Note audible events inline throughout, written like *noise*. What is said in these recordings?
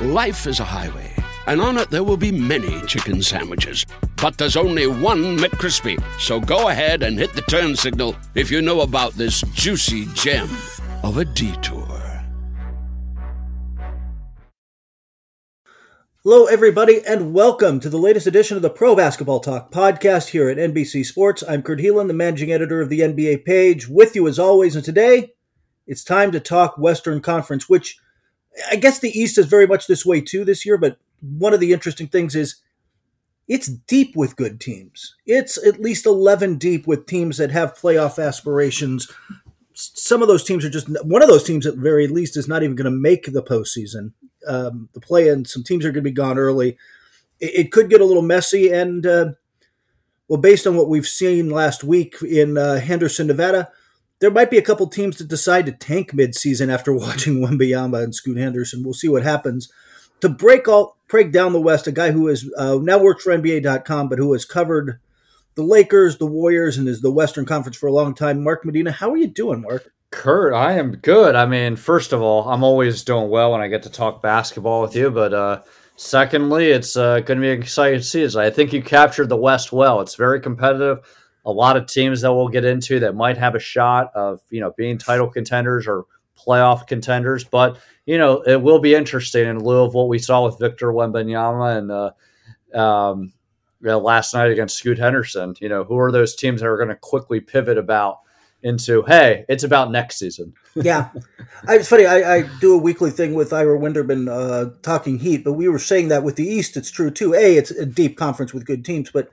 Life is a highway, and on it there will be many chicken sandwiches. But there's only one McCrispy. So go ahead and hit the turn signal if you know about this juicy gem of a detour. Hello, everybody, and welcome to the latest edition of the Pro Basketball Talk podcast here at NBC Sports. I'm Kurt Helin, the managing editor of the NBA page, with you as always. And today, it's time to talk Western Conference, which I guess the East is very much this way too this year, but one of the interesting things is it's deep with good teams. It's at least 11 deep with teams that have playoff aspirations. Some of those teams are just one of those teams, at very least, is not even going to make the postseason. Um, the play in, some teams are going to be gone early. It, it could get a little messy. And, uh, well, based on what we've seen last week in uh, Henderson, Nevada, there might be a couple teams that decide to tank midseason after *laughs* watching Wembanyama and Scoot Henderson. We'll see what happens. To break all break down the West, a guy who has uh, now works for NBA.com, but who has covered the Lakers, the Warriors, and is the Western Conference for a long time. Mark Medina, how are you doing, Mark? Kurt, I am good. I mean, first of all, I'm always doing well when I get to talk basketball with you, but uh, secondly, it's uh, going to be an exciting season. I think you captured the West well. It's very competitive a lot of teams that we'll get into that might have a shot of you know being title contenders or playoff contenders. But you know it will be interesting in lieu of what we saw with Victor Wembanyama and uh, um, you know, last night against Scoot Henderson. You know who are those teams that are going to quickly pivot about into hey, it's about next season. *laughs* yeah, I, it's funny. I, I, do a weekly thing with Ira Winderman, uh, talking Heat, but we were saying that with the East, it's true too. A, it's a deep conference with good teams, but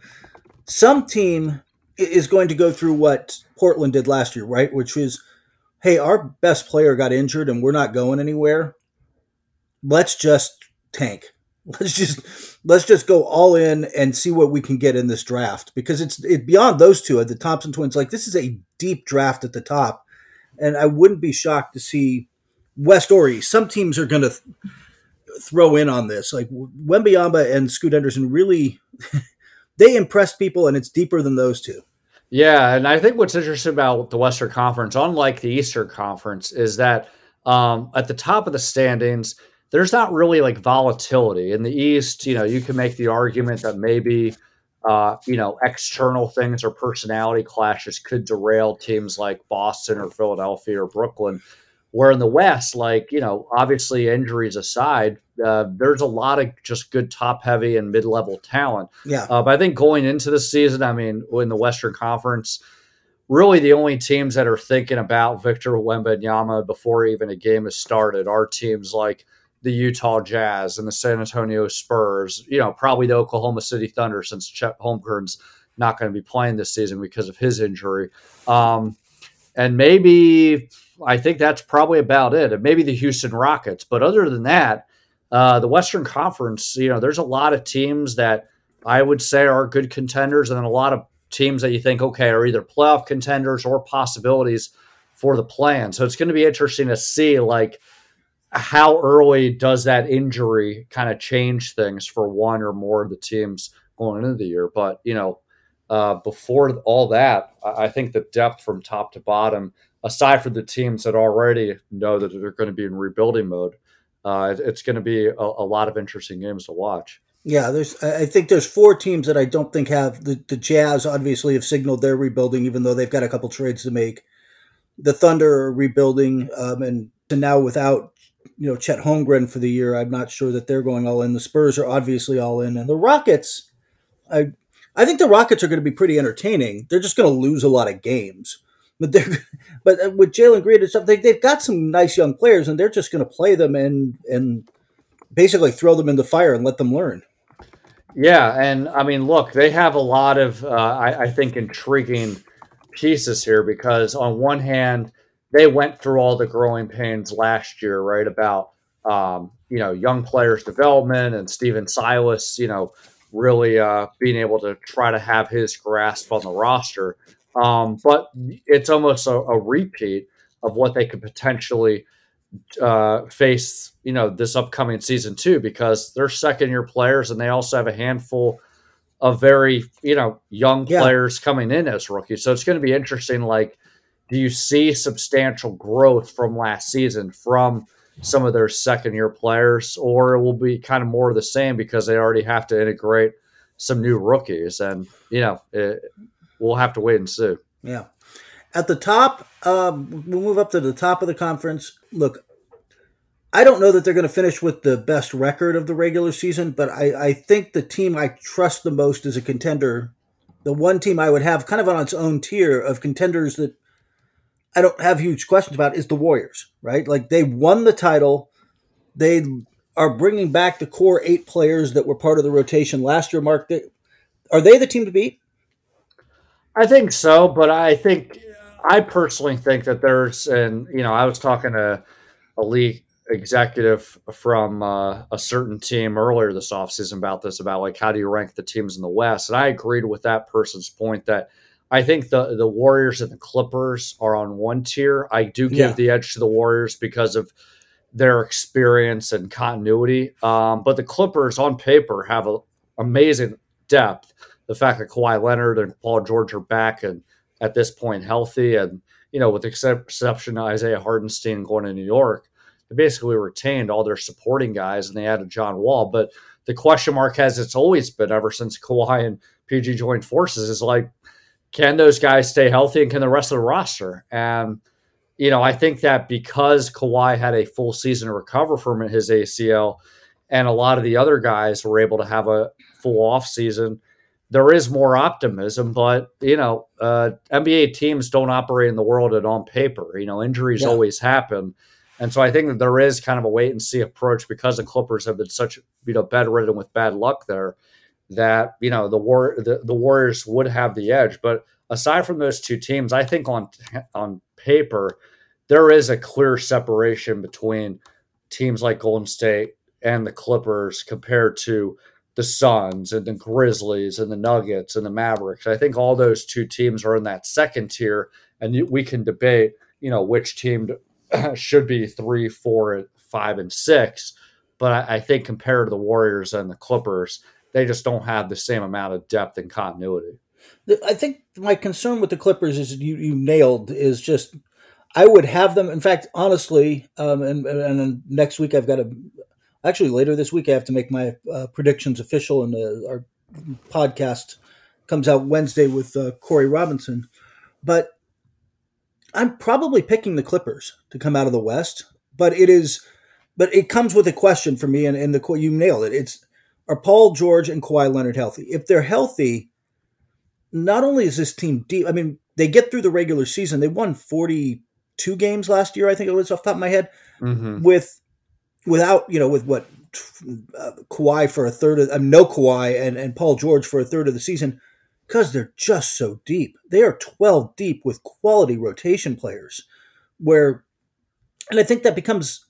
some team is going to go through what Portland did last year, right? Which is, hey, our best player got injured and we're not going anywhere. Let's just tank. *laughs* Let's just let's just go all in and see what we can get in this draft because it's it beyond those two. The Thompson twins, like this is a deep draft at the top, and I wouldn't be shocked to see West or East. Some teams are going to th- throw in on this. Like Wembanyama and Scoot Henderson really *laughs* they impressed people, and it's deeper than those two. Yeah, and I think what's interesting about the Western Conference, unlike the Eastern Conference, is that um, at the top of the standings, there's not really like volatility. In the East, you know, you can make the argument that maybe uh, you know external things or personality clashes could derail teams like Boston or Philadelphia or Brooklyn. Where in the West, like you know, obviously injuries aside, uh, there's a lot of just good top heavy and mid level talent. Yeah. Uh, but I think going into the season, I mean, in the Western Conference, really the only teams that are thinking about Victor Wembanyama before even a game has started are teams like the Utah Jazz and the San Antonio Spurs. You know, probably the Oklahoma City Thunder since Chet Holmgren's not going to be playing this season because of his injury. Um, and maybe I think that's probably about it. And maybe the Houston Rockets. But other than that, uh, the Western Conference, you know, there's a lot of teams that I would say are good contenders, and then a lot of teams that you think, okay, are either playoff contenders or possibilities for the plan. So it's going to be interesting to see, like, how early does that injury kind of change things for one or more of the teams going into the year? But, you know, uh, before all that, I think the depth from top to bottom, aside from the teams that already know that they're going to be in rebuilding mode, uh, it's going to be a, a, lot of interesting games to watch. Yeah, there's. I think there's four teams that I don't think have the the Jazz. Obviously, have signaled they're rebuilding, even though they've got a couple trades to make. The Thunder are rebuilding, um, and, now without you know Chet Holmgren for the year, I'm not sure that they're going all in. The Spurs are obviously all in, and the Rockets. I I think the Rockets are going to be pretty entertaining. They're just going to lose a lot of games. But they're, but uh, with Jalen Green and stuff, they, they've got some nice young players, and they're just going to play them and and basically throw them in the fire and let them learn. Yeah, and I mean, look, they have a lot of, uh, I, I think, intriguing pieces here because on one hand, they went through all the growing pains last year, right? About um, you know, young players development and Stephen Silas, you know, really uh, being able to try to have his grasp on the roster. Um, but it's almost a, a, repeat of what they could potentially uh, face, you know, this upcoming season too, because they're second year players and they also have a handful of very, you know, young yeah. players coming in as rookies. So it's going to be interesting. Like, do you see substantial growth from last season from some of their second year players, or it will be kind of more of the same because they already have to integrate some new rookies? And, you know, it, we'll have to wait and see. Yeah. At the top, um, we'll move up to the top of the conference. Look, I don't know that they're going to finish with the best record of the regular season, but I, I think the team I trust the most as a contender, the one team I would have kind of on its own tier of contenders that I don't have huge questions about is the Warriors, right? Like they won the title. They are bringing back the core eight players that were part of the rotation last year. Mark, are they the team to beat? I think so, but I think I personally think that there's, and you know, I was talking to a league executive from uh, a certain team earlier this offseason about this, about like how do you rank the teams in the West, and I agreed with that person's point that I think the the Warriors and the Clippers are on one tier. I do give yeah. the edge to the Warriors because of their experience and continuity, um, but the Clippers on paper have a amazing depth the fact that Kawhi Leonard and Paul George are back and at this point healthy, and you know, with the exception of Isaiah Hartenstein going to New York, they basically retained all their supporting guys and they added John Wall. But the question mark has it's always been ever since Kawhi and PG joined forces is like, can those guys stay healthy and can the rest of the roster? And you know, I think that because Kawhi had a full season to recover from his ACL, and a lot of the other guys were able to have a full off season there is more optimism, but you know, uh, NBA teams don't operate in the world at on paper. You know, injuries yeah. always happen, and so I think that there is kind of a wait and see approach because the Clippers have been such you know bedridden with bad luck there that you know the war the, the Warriors would have the edge. But aside from those two teams, I think on on paper there is a clear separation between teams like Golden State and the Clippers compared to the Suns and the Grizzlies and the Nuggets and the Mavericks. I think all those two teams are in that second tier, and we can debate, you know, which team *clears throat* should be three, four, five, and six. But I, think compared to the Warriors and the Clippers, they just don't have the same amount of depth and continuity. I think my concern with the Clippers is you, you nailed is just I would have them. In fact, honestly, um, and, and next week I've got a actually later this week I have to make my uh, predictions official, and uh, our podcast comes out Wednesday with uh, Corey Robinson. But I'm probably picking the Clippers to come out of the West, but it is, but it comes with a question for me, and, and the you nailed it. It's are Paul George and Kawhi Leonard healthy? If they're healthy, not only is this team deep, I mean, they get through the regular season. They won 42 games last year, I think it was off the top of my head, mm-hmm. with without you know with what uh, Kawhi for a third of um, no Kawhi and and Paul George for a third of the season because they're just so deep. They are 12 deep with quality rotation players where and I think that becomes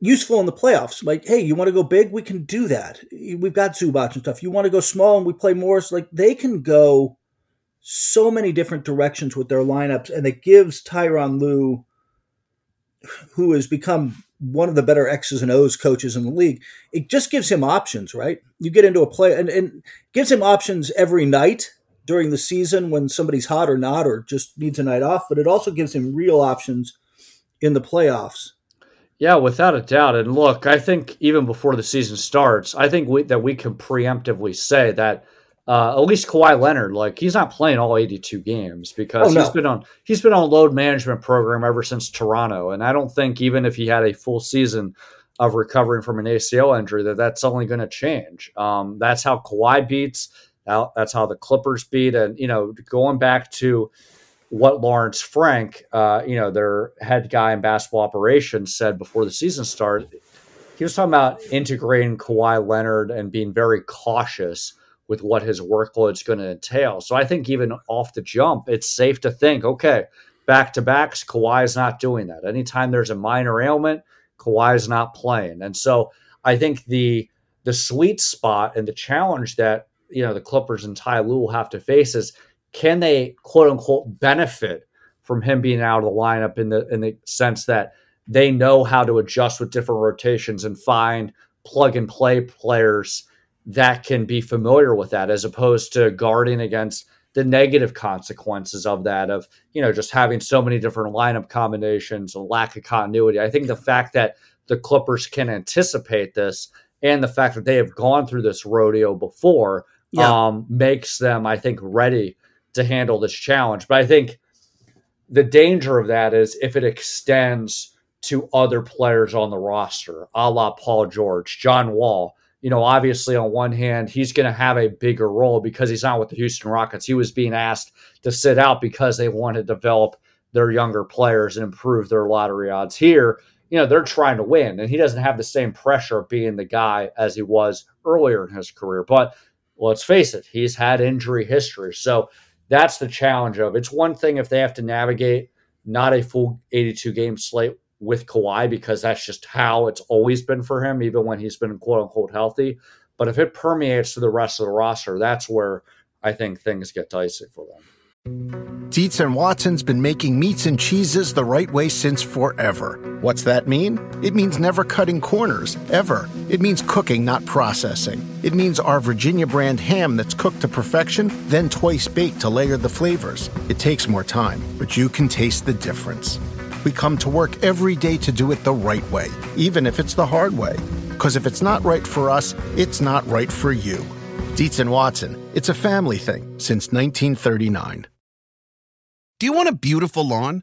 useful in the playoffs. Like, hey, you want to go big? We can do that. We've got Zubac and stuff. You want to go small and we play Morris? Like, they can go so many different directions with their lineups, and it gives Tyronn Lue, who has become one of the better X's and O's coaches in the league. It just gives him options, right? You get into a play and, and gives him options every night during the season when somebody's hot or not, or just needs a night off. But it also gives him real options in the playoffs. Yeah, without a doubt. And look, I think even before the season starts, I think we, that we can preemptively say that uh, at least Kawhi Leonard, like he's not playing all 82 games because oh, no. he's been on he's been on a load management program ever since Toronto, and I don't think even if he had a full season of recovering from an ACL injury that that's only going to change. Um, that's how Kawhi beats. That's how the Clippers beat, and you know, going back to what Lawrence Frank, uh, you know, their head guy in basketball operations, said before the season started. He was talking about integrating Kawhi Leonard and being very cautious with what his workload is going to entail. So I think even off the jump, it's safe to think, okay, back to backs, Kawhi is not doing that. Anytime there's a minor ailment, Kawhi's not playing. And so I think the the sweet spot and the challenge that you know the Clippers and Ty Lue will have to face is can they quote unquote benefit from him being out of the lineup in the in the sense that they know how to adjust with different rotations and find plug and play players that can be familiar with that as opposed to guarding against the negative consequences of that of you know just having so many different lineup combinations and lack of continuity i think the fact that the clippers can anticipate this and the fact that they have gone through this rodeo before yeah. um, makes them i think ready to handle this challenge but i think the danger of that is if it extends to other players on the roster a la paul george john wall you know, obviously on one hand, he's going to have a bigger role because he's not with the Houston Rockets. He was being asked to sit out because they want to develop their younger players and improve their lottery odds. Here, you know, they're trying to win, and he doesn't have the same pressure of being the guy as he was earlier in his career. But let's face it, he's had injury history. So that's the challenge of it's one thing if they have to navigate not a full 82 game slate with Kawhi because that's just how it's always been for him, even when he's been quote unquote healthy. But if it permeates to the rest of the roster, that's where I think things get dicey for them. Dietz and Watson's been making meats and cheeses the right way since forever. What's that mean? It means never cutting corners, ever. It means cooking, not processing. It means our Virginia brand ham that's cooked to perfection, then twice baked to layer the flavors. It takes more time, but you can taste the difference. We come to work every day to do it the right way, even if it's the hard way. Because if it's not right for us, it's not right for you. Dietz and Watson, it's a family thing since 1939. Do you want a beautiful lawn?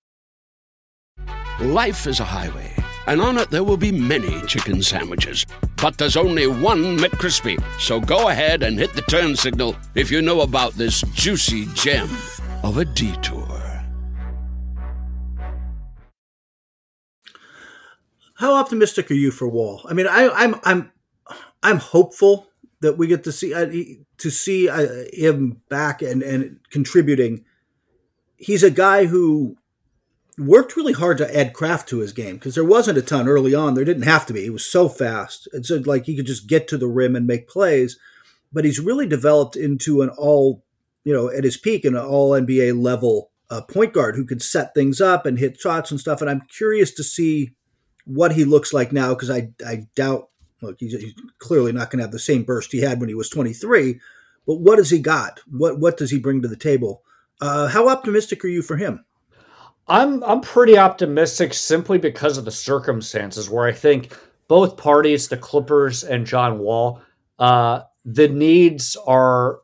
Life is a highway, and on it there will be many chicken sandwiches. But there's only one McCrispy. So go ahead and hit the turn signal if you know about this juicy gem of a detour. How optimistic are you for Wall? I mean, I, I'm I'm I'm hopeful that we get to see uh, to see uh, him back and and contributing. He's a guy who worked really hard to add craft to his game because there wasn't a ton early on. There didn't have to be. He was so fast. And so like he could just get to the rim and make plays. But he's really developed into an all, you know, at his peak, an all NBA level uh, point guard who could set things up and hit shots and stuff. And I'm curious to see what he looks like now because I, I doubt, look, he's, he's clearly not going to have the same burst he had when he was 23. But what has he got? What what does he bring to the table? Uh, how optimistic are you for him? I'm I'm pretty optimistic simply because of the circumstances where I think both parties, the Clippers and John Wall, uh, the needs are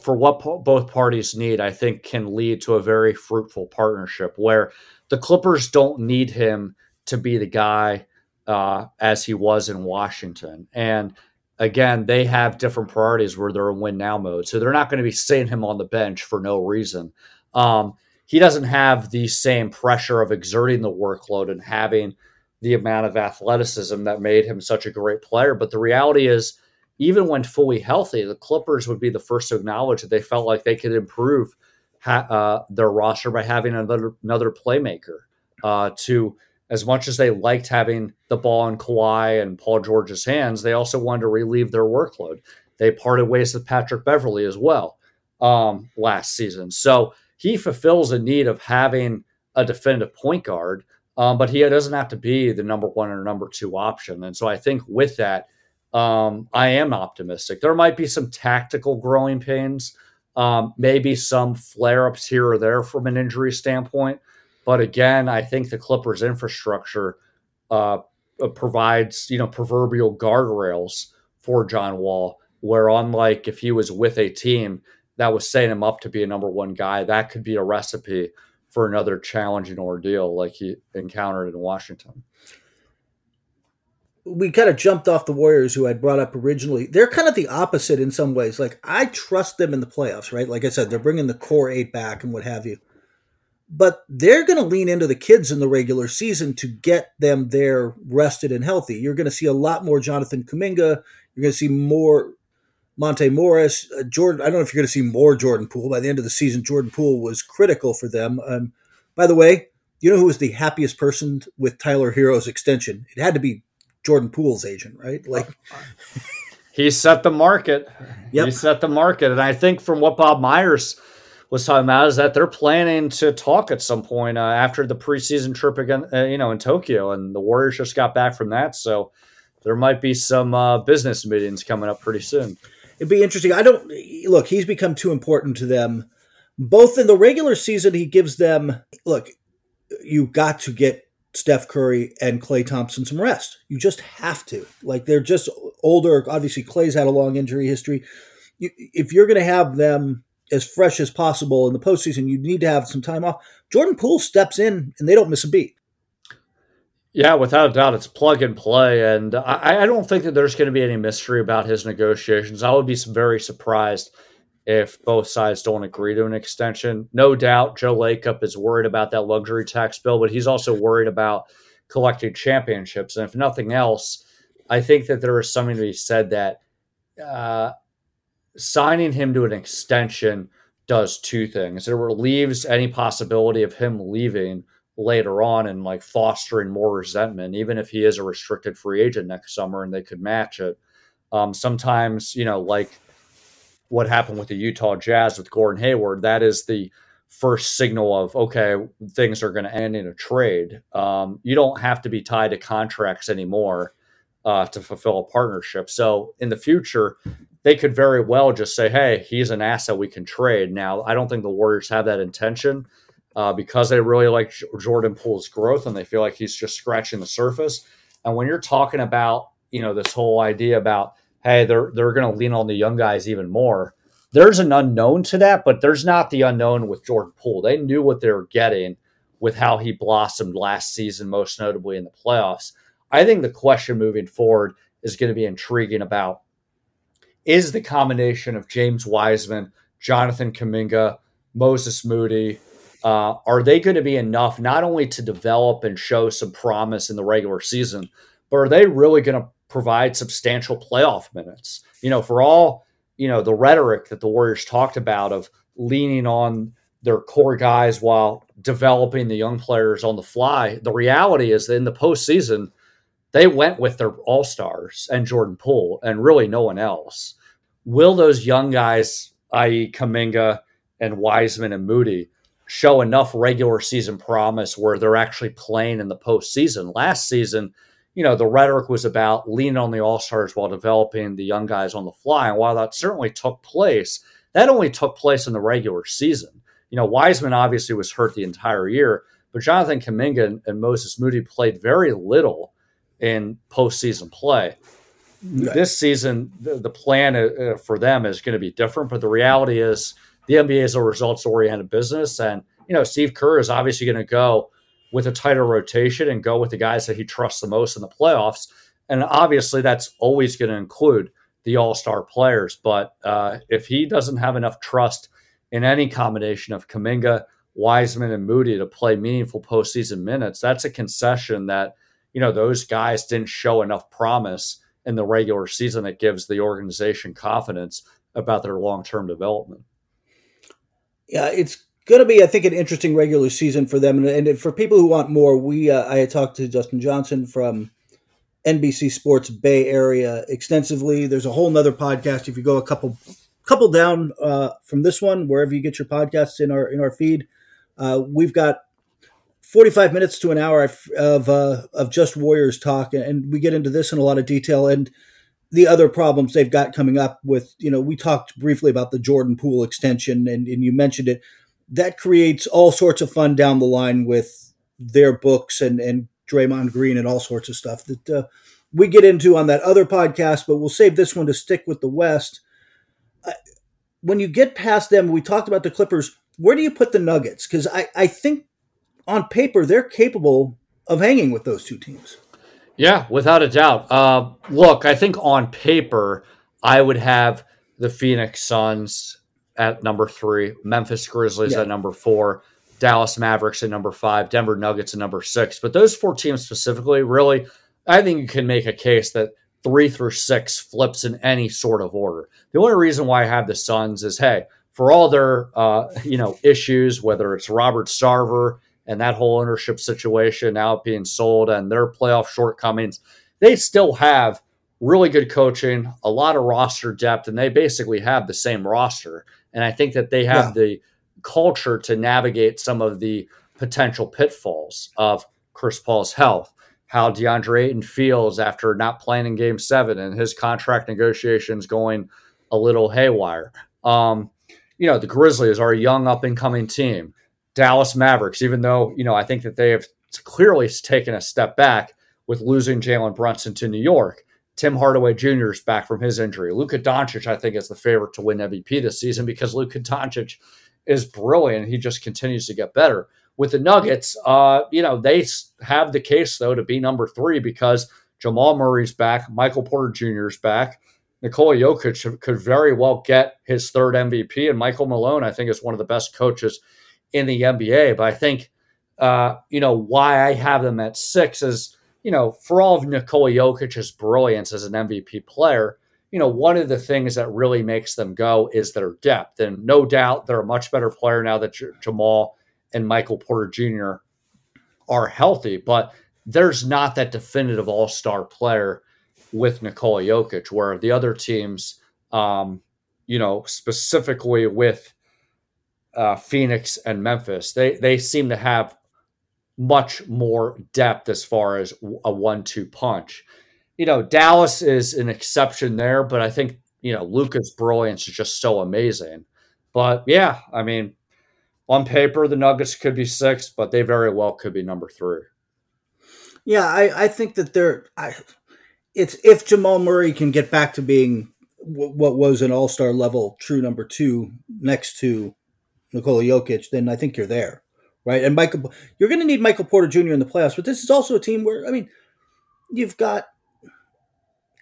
for what po- both parties need. I think can lead to a very fruitful partnership where the Clippers don't need him to be the guy uh, as he was in Washington, and again, they have different priorities where they're in win now mode, so they're not going to be sitting him on the bench for no reason. Um, he doesn't have the same pressure of exerting the workload and having the amount of athleticism that made him such a great player. But the reality is, even when fully healthy, the Clippers would be the first to acknowledge that they felt like they could improve ha- uh, their roster by having another another playmaker. Uh, to as much as they liked having the ball in Kawhi and Paul George's hands, they also wanted to relieve their workload. They parted ways with Patrick Beverley as well um, last season. So he fulfills a need of having a definitive point guard, um, but he doesn't have to be the number one or number two option. And so I think with that, um, I am optimistic. There might be some tactical growing pains, um, maybe some flare ups here or there from an injury standpoint. But again, I think the Clippers' infrastructure uh, uh provides, you know, proverbial guardrails for John Wall, where unlike if he was with a team that was setting him up to be a number one guy. That could be a recipe for another challenging ordeal like he encountered in Washington. we kind of jumped off the Warriors, who I'd brought up originally. They're kind of the opposite in some ways. Like I trust them in the playoffs, right? Like I said, they're bringing the core eight back and what have you. But they're going to lean into the kids in the regular season to get them there rested and healthy. You're going to see a lot more Jonathan Kuminga. You're going to see more Monte Morris, uh, Jordan. I don't know if you're going to see more Jordan Poole by the end of the season. Jordan Poole was critical for them. Um, by the way, you know who was the happiest person with Tyler Herro's extension? It had to be Jordan Poole's agent, right? Like *laughs* he set the market. Yep. He set the market, and I think from what Bob Myers was talking about is that they're planning to talk at some point uh, after the preseason trip again, uh, you know, in Tokyo, and the Warriors just got back from that, so there might be some uh, business meetings coming up pretty soon. It'd be interesting. I don't look. He's become too important to them. Both in the regular season, he gives them look. You got to get Steph Curry and Klay Thompson some rest. You just have to. Like they're just older. Obviously, Klay's had a long injury history. You, if you're going to have them as fresh as possible in the postseason, you need to have some time off. Jordan Poole steps in and they don't miss a beat. Yeah, without a doubt, it's plug and play. And I, I don't think that there's going to be any mystery about his negotiations. I would be very surprised if both sides don't agree to an extension. No doubt Joe Lacob is worried about that luxury tax bill, but he's also worried about collecting championships. And if nothing else, I think that there is something to be said that uh, signing him to an extension does two things. It relieves any possibility of him leaving later on and like fostering more resentment, even if he is a restricted free agent next summer and they could match it. Um, sometimes, you know, like what happened with the Utah Jazz with Gordon Hayward, that is the first signal of okay, things are going to end in a trade. Um, you don't have to be tied to contracts anymore uh, to fulfill a partnership. So in the future, they could very well just say, "Hey, he's an asset we can trade." Now, I don't think the Warriors have that intention uh, because they really like Jordan Poole's growth and they feel like he's just scratching the surface. And when you're talking about you know this whole idea about hey, they're they're going to lean on the young guys even more. There's an unknown to that, but there's not the unknown with Jordan Poole. They knew what they were getting with how he blossomed last season, most notably in the playoffs. I think the question moving forward is going to be intriguing about is the combination of James Wiseman, Jonathan Kuminga, Moses Moody, uh, are they going to be enough not only to develop and show some promise in the regular season, but are they really going to provide substantial playoff minutes. You know, for all, you know, the rhetoric that the Warriors talked about of leaning on their core guys while developing the young players on the fly, the reality is that in the postseason, they went with their all stars and Jordan Poole and really no one else. Will those young guys, i.e., Kuminga and Wiseman and Moody, show enough regular season promise where they're actually playing in the postseason? Last season, you know, the rhetoric was about leaning on the all stars while developing the young guys on the fly. And while that certainly took place, that only took place in the regular season. You know, Wiseman obviously was hurt the entire year, but Jonathan Kuminga and, Moses Moody played very little in postseason play. Right. This season, the, the plan uh, for them is going to be different, but the reality is the NBA is a results oriented business. And, you know, Steve Kerr is obviously going to go with a tighter rotation and go with the guys that he trusts the most in the playoffs. And obviously, that's always going to include the all star players. But uh, if he doesn't have enough trust in any combination of Kuminga, Wiseman, and Moody to play meaningful postseason minutes, that's a concession that, you know, those guys didn't show enough promise in the regular season that gives the organization confidence about their long term development. Yeah, it's going to be, I think, an interesting regular season for them. And, for people who want more, we uh, I talked to Justin Johnson from NBC Sports Bay Area extensively. There's a whole nother podcast. If you go a couple couple down uh, from this one, wherever you get your podcasts in our in our feed, uh, we've got 45 minutes to an hour of uh, of just Warriors talk, and we get into this in a lot of detail and the other problems they've got coming up with. You know, we talked briefly about the Jordan Poole extension, and, and you mentioned it that creates all sorts of fun down the line with their books and and Draymond Green and all sorts of stuff that uh, we get into on that other podcast. But we'll save this one to stick with the West. When you get past them, we talked about the Clippers. Where do you put the Nuggets? Because I I think on paper they're capable of hanging with those two teams. Yeah, without a doubt. Uh, look, I think on paper, I would have the Phoenix Suns at number three, Memphis Grizzlies yeah. at number four, Dallas Mavericks at number five, Denver Nuggets at number six. But those four teams specifically, really, I think you can make a case that three through six flips in any sort of order. The only reason why I have the Suns is, hey, for all their uh, you know issues, whether it's Robert Sarver and that whole ownership situation now being sold and their playoff shortcomings, they still have really good coaching, a lot of roster depth, and they basically have the same roster. And I think that they have yeah. the culture to navigate some of the potential pitfalls of Chris Paul's health, how DeAndre Ayton feels after not playing in game seven and his contract negotiations going a little haywire. Um, you know, the Grizzlies are a young up and coming team. Dallas Mavericks, even though, you know, I think that they have clearly taken a step back with losing Jalen Brunson to New York. Tim Hardaway Jr. is back from his injury. Luka Doncic, I think, is the favorite to win MVP this season because Luka Doncic is brilliant. He just continues to get better. With the Nuggets, uh, you know, they have the case, though, to be number three because Jamal Murray's back, Michael Porter Jr. is back. Nikola Jokic could very well get his third MVP, and Michael Malone, I think, is one of the best coaches in the NBA. But I think, uh, you know, why I have them at six is, you know, for all of Nikola Jokic's brilliance as an MVP player, you know, one of the things that really makes them go is their depth. And no doubt they're a much better player now that Jamal and Michael Porter Jr. are healthy, but there's not that definitive all star player with Nikola Jokic, where the other teams, um, you know, specifically with uh, Phoenix and Memphis, they they seem to have much more depth as far as a one-two punch. You know, Dallas is an exception there, but I think you know Luka's brilliance is just so amazing. But yeah, I mean, on paper the Nuggets could be six, but they very well could be number three. Yeah, I, I think that they're. I, it's if Jamal Murray can get back to being what was an All Star level true number two next to Nikola Jokic, then I think you're there, right? And Michael, you're going to need Michael Porter Jr. in the playoffs, but this is also a team where I mean, you've got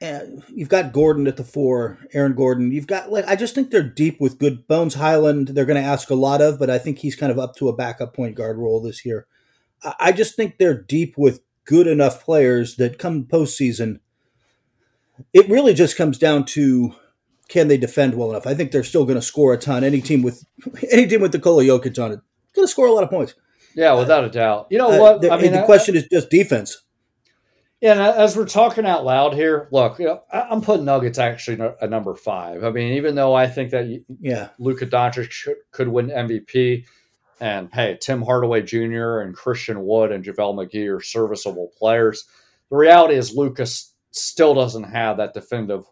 uh, you've got Gordon at the four, Aaron Gordon. You've got like I just think they're deep with good Bones Hyland. They're going to ask a lot of, but I think he's kind of up to a backup point guard role this year. I, I just think they're deep with good enough players that come postseason. It really just comes down to can they defend well enough? I think they're still going to score a ton. Any team with *laughs* any team with the Nikola Jokic on it going to score a lot of points. Yeah, without a doubt. You know uh, what? The, I mean, the question I, is just defense. Yeah, and as we're talking out loud here, look, you know, I'm putting Nuggets actually a number five. I mean, even though I think that yeah, Luka Doncic should, could win MVP, and hey, Tim Hardaway Jr. and Christian Wood and JaVale McGee are serviceable players. The reality is Luka's still doesn't have that definitive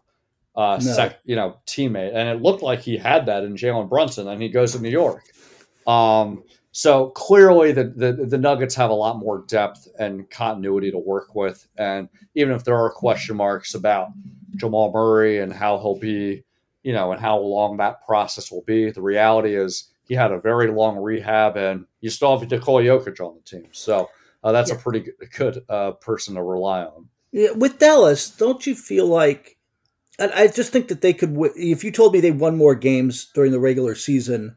uh, no. sec, you know, teammate. And it looked like he had that in Jalen Brunson, and he goes to New York. Um, so clearly, the, the, the Nuggets have a lot more depth and continuity to work with. And even if there are question marks about Jamal Murray and how he'll be, you know, and how long that process will be, the reality is he had a very long rehab, and you still have Nikola Jokic on the team. So uh, that's yeah. a pretty good, good uh, person to rely on. Yeah, with Dallas, don't you feel like and I just think that they could. If you told me they won more games during the regular season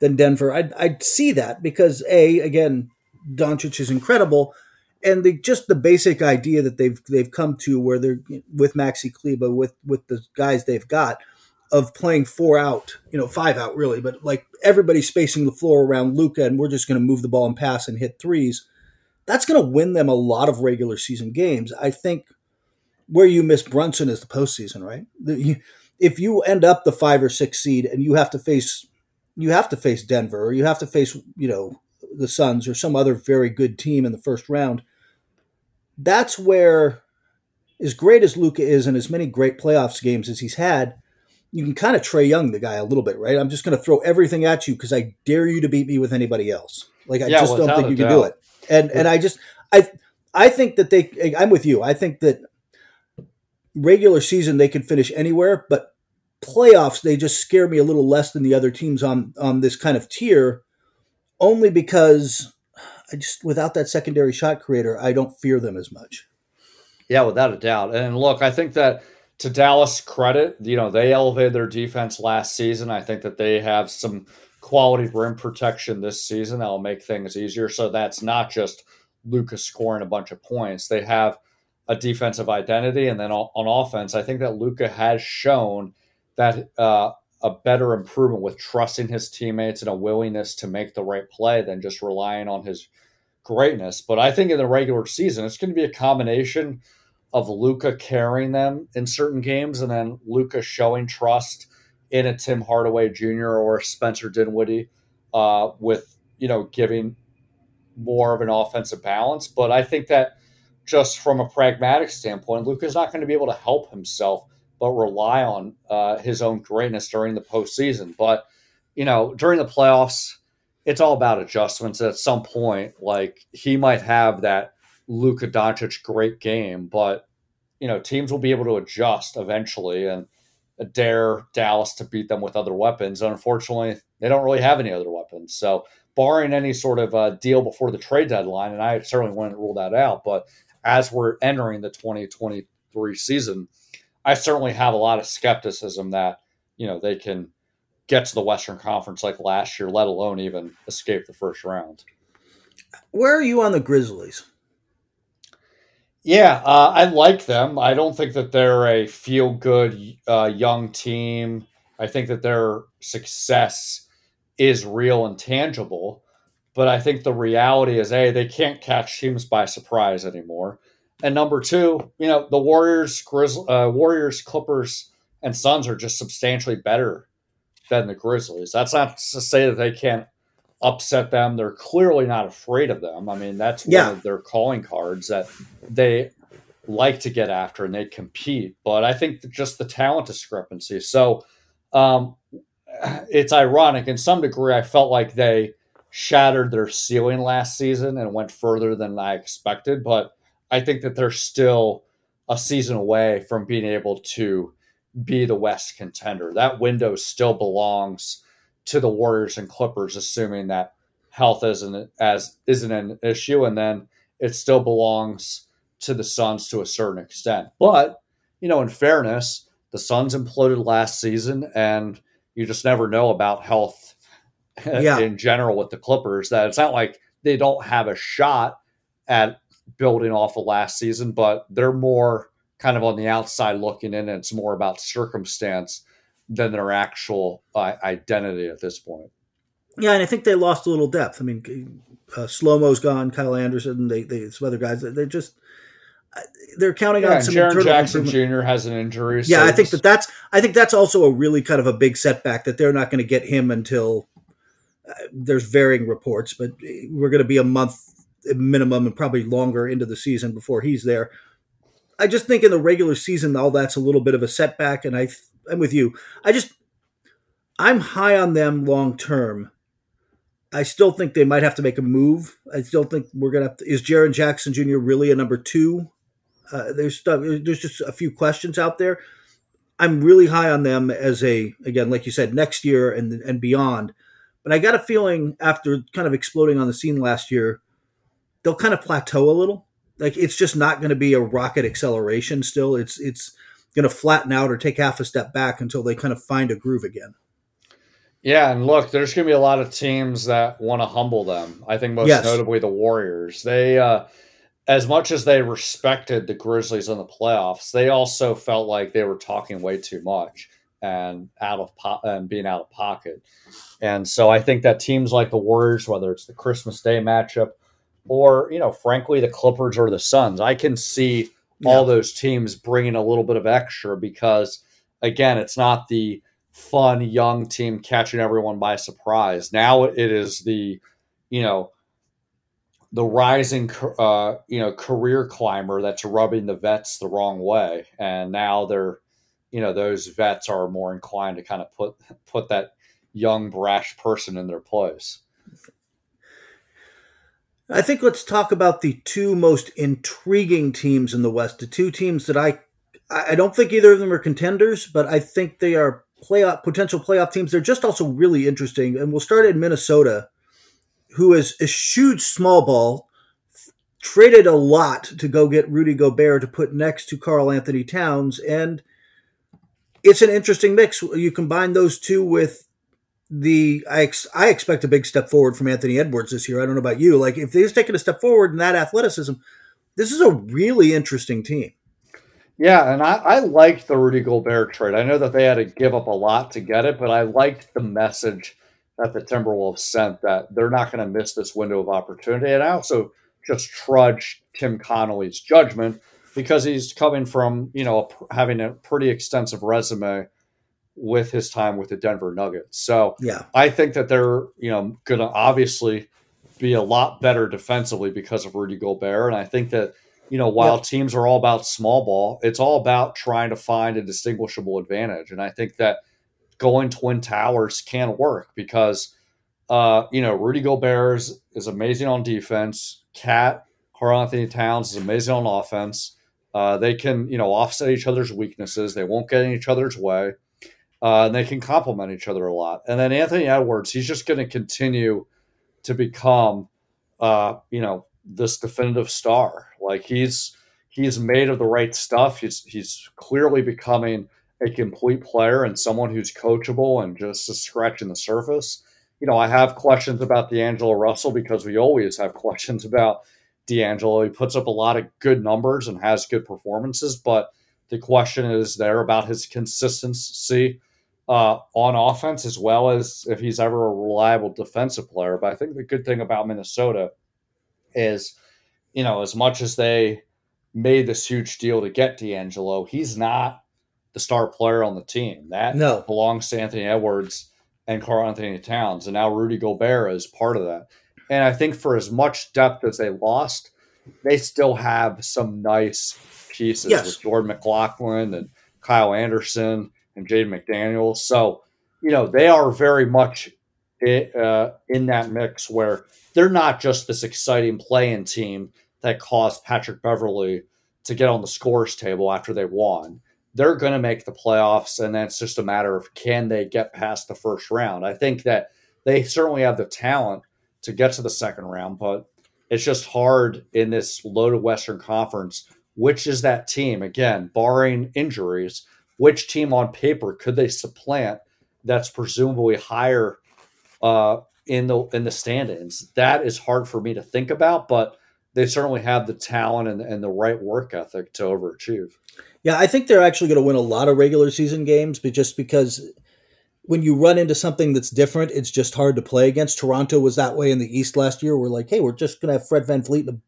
than Denver, I'd, I'd see that because a again, Doncic is incredible, and the just the basic idea that they've they've come to where they're with Maxi Kleber with with the guys they've got of playing four out, you know, five out really, but like everybody spacing the floor around Luka, and we're just going to move the ball and pass and hit threes. That's going to win them a lot of regular season games. I think where you miss Brunson is the postseason, right? if you end up the five or six seed and you have to face you have to face Denver or you have to face you know the Suns or some other very good team in the first round, that's where as great as Luka is and as many great playoffs games as he's had, you can kind of Trae Young the guy a little bit, right? I'm just going to throw everything at you because I dare you to beat me with anybody else. Like I yeah, just don't think you can do it. And and I just I I think that they I'm with you. I think that regular season they can finish anywhere, but playoffs they just scare me a little less than the other teams on on this kind of tier, only because I just without that secondary shot creator, I don't fear them as much. Yeah, without a doubt. And look, I think that to Dallas credit, you know, they elevated their defense last season. I think that they have some quality rim protection this season that'll make things easier. So that's not just Luka's scoring a bunch of points. They have a defensive identity, and then on, offense, I think that Luka has shown that uh, a better improvement with trusting his teammates and a willingness to make the right play than just relying on his greatness. But I think in the regular season, it's going to be a combination of Luka carrying them in certain games and then Luka showing trust in a Tim Hardaway Jr. or Spencer Dinwiddie uh, with, you know, giving more of an offensive balance. But I think that just from a pragmatic standpoint, Luka's not going to be able to help himself but rely on uh, his own greatness during the postseason. But, you know, during the playoffs, it's all about adjustments. At some point, like he might have that Luka Doncic great game, but you know teams will be able to adjust eventually and dare Dallas to beat them with other weapons. Unfortunately, they don't really have any other weapons. So, barring any sort of uh, deal before the trade deadline, and I certainly wouldn't rule that out, but as we're entering the 2023 season, I certainly have a lot of skepticism that you know they can get to the Western Conference like last year, let alone even escape the first round. Where are you on the Grizzlies? Yeah, uh, I like them. I don't think that they're a feel good uh, young team. I think that their success is real and tangible. But I think the reality is, A, they can't catch teams by surprise anymore. And number two, you know, the Warriors, Grizz- uh, Warriors, Clippers, and Suns are just substantially better than the Grizzlies. That's not to say that they can't upset them. They're clearly not afraid of them. I mean, that's yeah. one of their calling cards that they like to get after and they compete. But I think just the talent discrepancy. So um, it's ironic. In some degree, I felt like they shattered their ceiling last season and went further than I expected. But I think that they're still a season away from being able to be the West contender. That window still belongs to the Warriors and Clippers, assuming that health isn't as isn't an issue, and then it still belongs to the Suns to a certain extent. But you know, in fairness, the Suns imploded last season, and you just never know about health *laughs* yeah. in general with the Clippers. That it's not like they don't have a shot at building off of last season, but they're more kind of on the outside looking in, and it's more about circumstance than their actual uh, identity at this point. Yeah, and I think they lost a little depth. I mean, uh, Slow Mo's gone, Kyle Anderson, they, they some other guys. They just uh, they're counting yeah, on some. Jaren Jackson Jr. has an injury. Yeah, I think that that's I think that's also a really kind of a big setback that they're not going to get him until there's varying reports, but we're going to be a month minimum and probably longer into the season before he's there. I just think in the regular season, all that's a little bit of a setback, and I I'm with you. I just I'm high on them long term. I still think they might have to make a move. I still think we're gonna. To, is Jaren Jackson Jr. really a number two? Uh, there's stuff. There's just a few questions out there. I'm really high on them as a again, like you said, next year and and beyond. But I got a feeling after kind of exploding on the scene last year, they'll kind of plateau a little. Like it's just not going to be a rocket acceleration. Still, it's it's going to flatten out or take half a step back until they kind of find a groove again. Yeah, and look, there's going to be a lot of teams that want to humble them. I think most yes. notably the Warriors. They, uh, as much as they respected the Grizzlies in the playoffs, they also felt like they were talking way too much and out of po- and being out of pocket. And so I think that teams like the Warriors, whether it's the Christmas Day matchup or you know, frankly, the Clippers or the Suns, I can see yeah. all those teams bringing a little bit of extra because again, it's not the fun young team catching everyone by surprise. Now it is the, you know, the rising, uh, you know, career climber that's rubbing the vets the wrong way, and now they're, you know, those vets are more inclined to kind of put put that young brash person in their place. I think let's talk about the two most intriguing teams in the West. The two teams that I I don't think either of them are contenders, but I think they are playoff potential playoff teams. They're just also really interesting. And we'll start in Minnesota, who is a huge small ball, traded a lot to go get Rudy Gobert to put next to Karl Anthony Towns, and it's an interesting mix. You combine those two with the I, ex, I expect a big step forward from Anthony Edwards this year. I don't know about you. Like if he's taking a step forward in that athleticism, this is a really interesting team. Yeah, and I, I liked the Rudy Gobert trade. I know that they had to give up a lot to get it, but I liked the message that the Timberwolves sent that they're not going to miss this window of opportunity. And I also just trudge Tim Connolly's judgment because he's coming from, you know, having a pretty extensive resume with his time with the Denver Nuggets. So yeah, I think that they're, you know, going to obviously be a lot better defensively because of Rudy Gobert. And I think that, you know, while teams are all about small ball, it's all about trying to find a distinguishable advantage. And I think that going twin towers can work because, uh, you know, Rudy Gobert is, is amazing on defense. Cat, Karl Anthony Towns is amazing on offense. Uh, they can, you know, offset each other's weaknesses. They won't get in each other's way. Uh, and they can complement each other a lot. And then Anthony Edwards, he's just going to continue to become, uh, you know, this definitive star. Like he's he's made of the right stuff. He's he's clearly becoming a complete player and someone who's coachable and just scratching the surface. You know, I have questions about D'Angelo Russell because we always have *laughs* questions about D'Angelo. He puts up a lot of good numbers and has good performances, but the question is there about his consistency uh, on offense as well as if he's ever a reliable defensive player. But I think the good thing about Minnesota is, you know, as much as they made this huge deal to get D'Angelo, he's not the star player on the team. That no. belongs to Anthony Edwards and Karl Anthony Towns. And now Rudy Gobert is part of that. And I think for as much depth as they lost, they still have some nice pieces yes. with Jordan McLaughlin and Kyle Anderson and Jaden McDaniels. So, you know, they are very much uh, in that mix where they're not just this exciting playing team that caused Patrick Beverley to get on the scores table after they won. They're going to make the playoffs, and then it's just a matter of can they get past the first round. I think that they certainly have the talent to get to the second round, but it's just hard in this loaded Western Conference. Which is that team? Again, barring injuries, which team on paper could they supplant that's presumably higher uh, in the in the standings? That is hard for me to think about, but they certainly have the talent and, and the right work ethic to overachieve. Yeah, I think they're actually going to win a lot of regular season games, but just because when you run into something that's different, it's just hard to play against. Toronto was that way in the East last year. We're like, hey, we're just going to have Fred VanVleet and,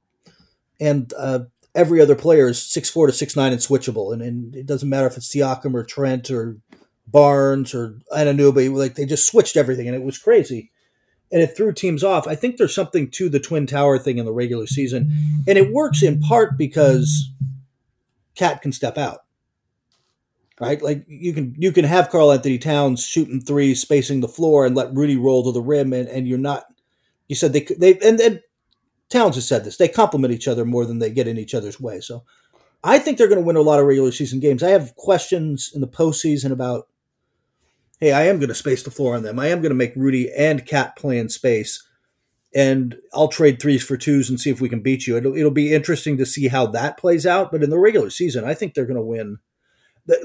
and uh, every other player is six four to six nine and switchable, and, and it doesn't matter if it's Siakam or Trent or Barnes or Anunoby. Like they just switched everything, and it was crazy, and it threw teams off. I think there's something to the twin tower thing in the regular season, and it works in part because Cat can step out. Right, like you can you can have Karl Anthony Towns shooting threes, spacing the floor, and let Rudy roll to the rim, and, and you're not. You said they they and, and Towns has said this. They complement each other more than they get in each other's way. So I think they're going to win a lot of regular season games. I have questions in the postseason about, hey, I am going to space the floor on them. I am going to make Rudy and Cat play in space. And I'll trade threes for twos and see if we can beat you. It'll, it'll be interesting to see how that plays out. But in the regular season, I think they're going to win.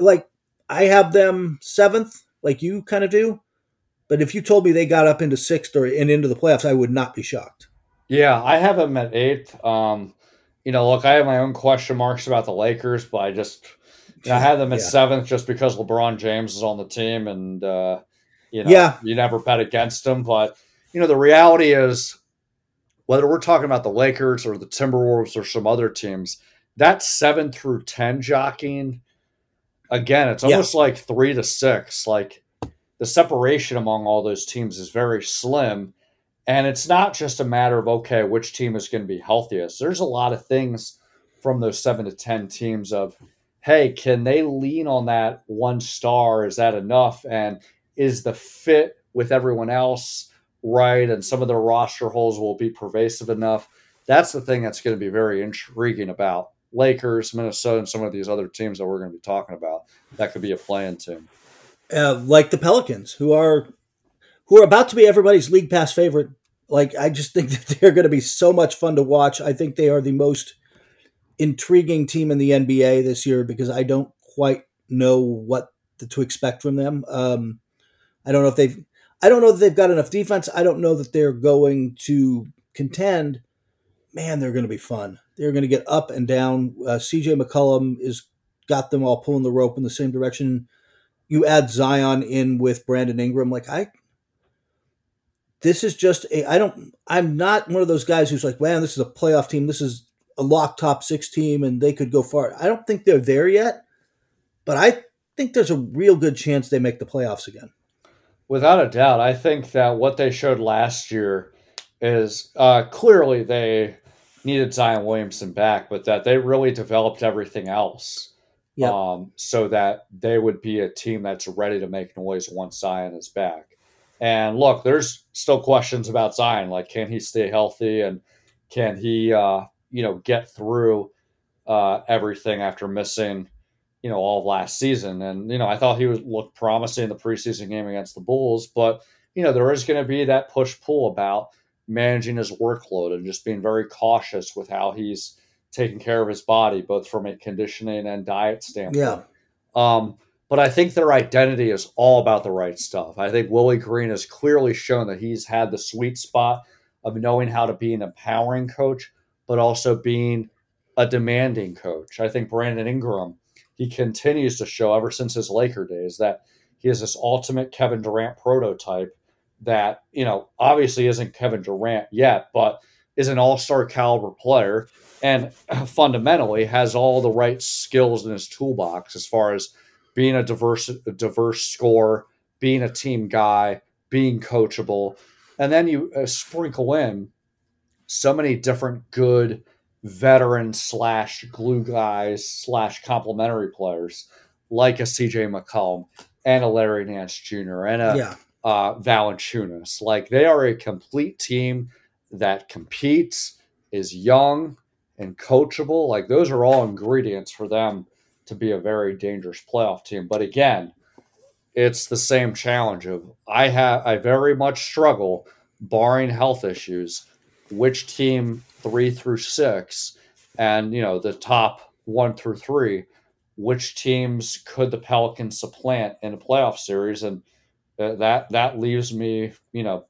Like, I have them seventh, like you kind of do. But if you told me they got up into sixth or and into the playoffs, I would not be shocked. Yeah, I have them at eighth. Um, you know, look, I have my own question marks about the Lakers, but I just you know, I have them at *laughs* yeah. seventh just because LeBron James is on the team, and uh, you know, yeah. you never bet against him. But you know, the reality is, whether we're talking about the Lakers or the Timberwolves or some other teams, that seven through ten jockeying, again, it's almost yeah. like three to six. Like the separation among all those teams is very slim and it's not just a matter of, okay, which team is going to be healthiest. There's a lot of things from those seven to 10 teams of, hey, can they lean on that one star? Is that enough? And is the fit with everyone else right? And some of the roster holes will be pervasive enough. That's the thing that's going to be very intriguing about Lakers, Minnesota, and some of these other teams that we're going to be talking about. That could be a playing team. Uh, like the Pelicans, who are who are about to be everybody's league pass favorite Like I just think *laughs* that they're going to be so much fun to watch. I think they are the most intriguing team in the NBA this year because I don't quite know what to expect from them. Um, I don't know if they've I don't know that they've got enough defense. I don't know that they're going to contend. Man, they're going to be fun. They're going to get up and down. Uh, CJ McCollum is got them all pulling the rope in the same direction. You add Zion in with Brandon Ingram, like I. This is just a. I don't. I'm not one of those guys who's like, man, this is a playoff team. This is a lock top six team, and they could go far. I don't think they're there yet, but I think there's a real good chance they make the playoffs again. Without a doubt, I think that what they showed last year is uh, clearly they needed Zion Williamson back, but that they really developed everything else yep. um, so that they would be a team that's ready to make noise once Zion is back. And look, there's still questions about Zion, like can he stay healthy and can he, uh, you know, get through uh, everything after missing, you know, all of last season. And you know, I thought he would look promising in the preseason game against the Bulls, but you know, there is going to be that push pull about managing his workload and just being very cautious with how he's taking care of his body, both from a conditioning and diet standpoint. Yeah. Um, but I think their identity is all about the right stuff. I think Willie Green has clearly shown that he's had the sweet spot of knowing how to be an empowering coach, but also being a demanding coach. I think Brandon Ingram, he continues to show ever since his Laker days that he is this ultimate Kevin Durant prototype that, you know, obviously isn't Kevin Durant yet, but is an all star caliber player and fundamentally has all the right skills in his toolbox as far as being a diverse, a diverse scorer, being a team guy, being coachable. And then you uh, sprinkle in so many different good veteran slash glue guys slash complementary players like a CJ McCollum and a Larry Nance Jr. and a yeah uh, Valanciunas. Like they are a complete team that competes, is young and coachable. Like those are all ingredients for them to be a very dangerous playoff team. But again, it's the same challenge of I have I very much struggle, barring health issues, which team three through six, and you know the top one through three, which teams could the Pelicans supplant in a playoff series and that that leaves me, you know,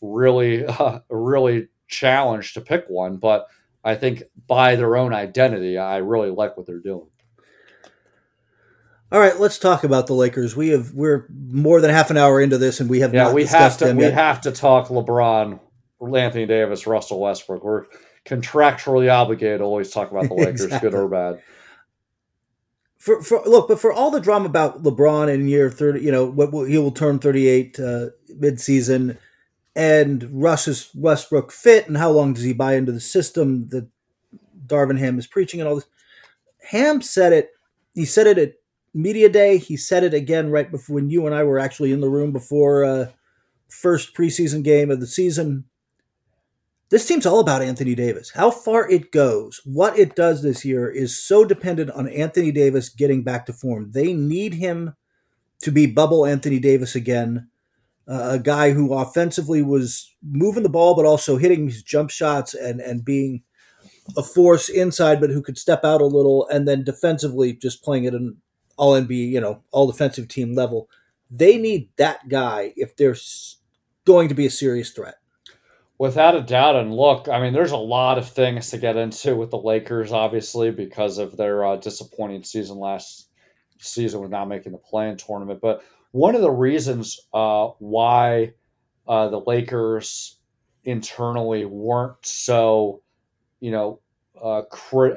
really uh, *laughs* really challenged to pick one. But I think by their own identity, I really like what they're doing. All right, let's talk about the Lakers. We have we're more than half an hour into this, and we have yeah we have to we yet. have to talk LeBron, Anthony Davis, Russell Westbrook. We're contractually obligated to always talk about the Lakers, exactly. good or bad for, for look, but for all the drama about LeBron in year thirty, you know, what he will turn thirty eight uh, mid season, and Russ's Westbrook fit, and how long does he buy into the system that Darvin Ham is preaching, and all this. Ham said it. He said it at media day. He said it again right before when you and I were actually in the room before uh, first preseason game of the season this team's all about Anthony Davis. How far it goes, what it does this year is so dependent on Anthony Davis getting back to form. They need him to be bubble Anthony Davis again, uh, a guy who offensively was moving the ball but also hitting his jump shots and and being a force inside, but who could step out a little, and then defensively just playing at an all NBA, you know, all defensive team level. They need that guy if they're going to be a serious threat. Without a doubt, and look, I mean, there's a lot of things to get into with the Lakers, obviously, because of their uh, disappointing season last season with not making the play-in tournament. But one of the reasons uh, why uh, the Lakers internally weren't so, you know, uh,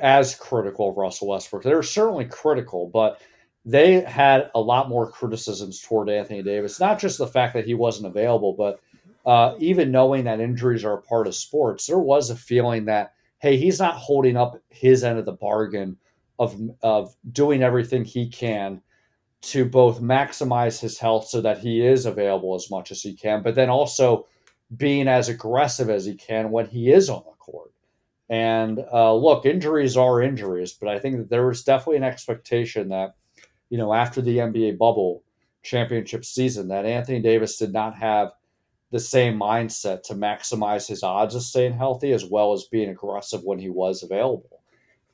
as critical of Russell Westbrook, they were certainly critical, but they had a lot more criticisms toward Anthony Davis. Not just the fact that he wasn't available, but uh, even knowing that injuries are a part of sports, there was a feeling that hey, he's not holding up his end of the bargain of of doing everything he can to both maximize his health so that he is available as much as he can, but then also being as aggressive as he can when he is on the court. And uh, look, injuries are injuries, but I think that there was definitely an expectation that, you know, after the NBA bubble championship season, that Anthony Davis did not have the same mindset to maximize his odds of staying healthy as well as being aggressive when he was available.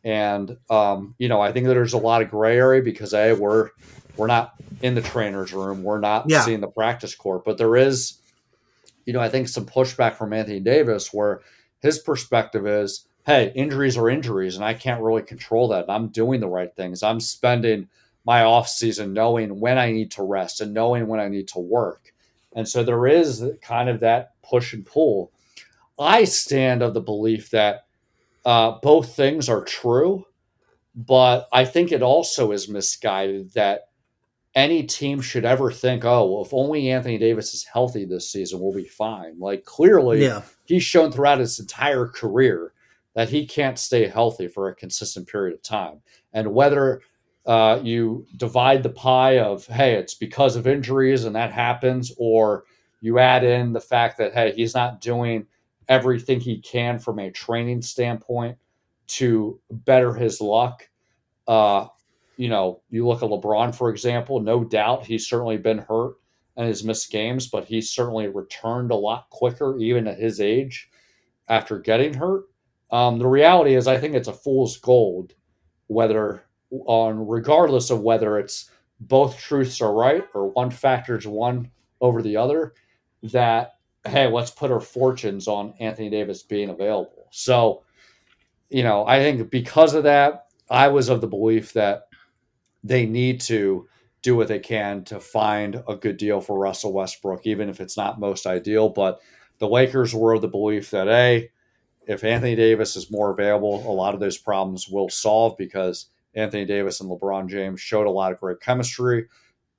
And um, you know, I think that there's a lot of gray area because a we're we're not in the trainer's room, we're not yeah. seeing the practice court, but there is, you know, I think some pushback from Anthony Davis where his perspective is, hey, injuries are injuries, and I can't really control that. I'm doing the right things. I'm spending my off season knowing when I need to rest and knowing when I need to work. And so there is kind of that push and pull. I stand of the belief that uh, both things are true, but I think it also is misguided that any team should ever think, oh, well, if only Anthony Davis is healthy this season, we'll be fine. Like clearly, yeah. he's shown throughout his entire career that he can't stay healthy for a consistent period of time. And whether uh, you divide the pie of, hey, it's because of injuries and that happens, or you add in the fact that, hey, he's not doing everything he can from a training standpoint to better his luck. Uh, you know, you look at LeBron, for example, no doubt he's certainly been hurt and has missed games, but he's certainly returned a lot quicker, even at his age, after getting hurt. Um, the reality is, I think it's a fool's gold, whether on regardless of whether it's both truths are right or one factor is one over the other, that hey, let's put our fortunes on Anthony Davis being available. So, you know, I think because of that, I was of the belief that they need to do what they can to find a good deal for Russell Westbrook, even if it's not most ideal. But the Lakers were of the belief that a if Anthony Davis is more available, a lot of those problems will solve because Anthony Davis and LeBron James showed a lot of great chemistry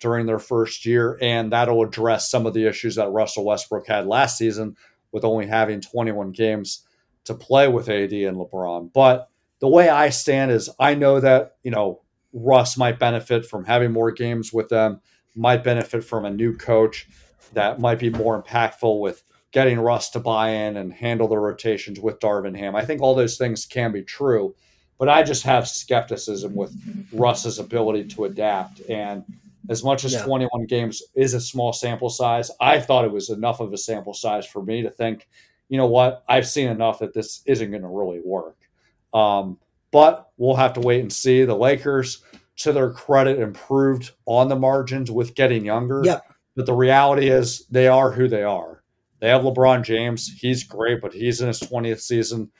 during their first year, and that'll address some of the issues that Russell Westbrook had last season with only having 21 games to play with AD and LeBron. But the way I stand is I know that, you know, Russ might benefit from having more games with them, might benefit from a new coach that might be more impactful with getting Russ to buy in and handle the rotations with Darvin Ham. I think all those things can be true, but I just have skepticism with Russ's ability to adapt. And as much as yeah. 21 games is a small sample size, I thought it was enough of a sample size for me to think, you know what, I've seen enough that this isn't going to really work. Um, but we'll have to wait and see. The Lakers, to their credit, improved on the margins with getting younger. Yeah. But the reality is they are who they are. They have LeBron James. He's great, but he's in his 20th season.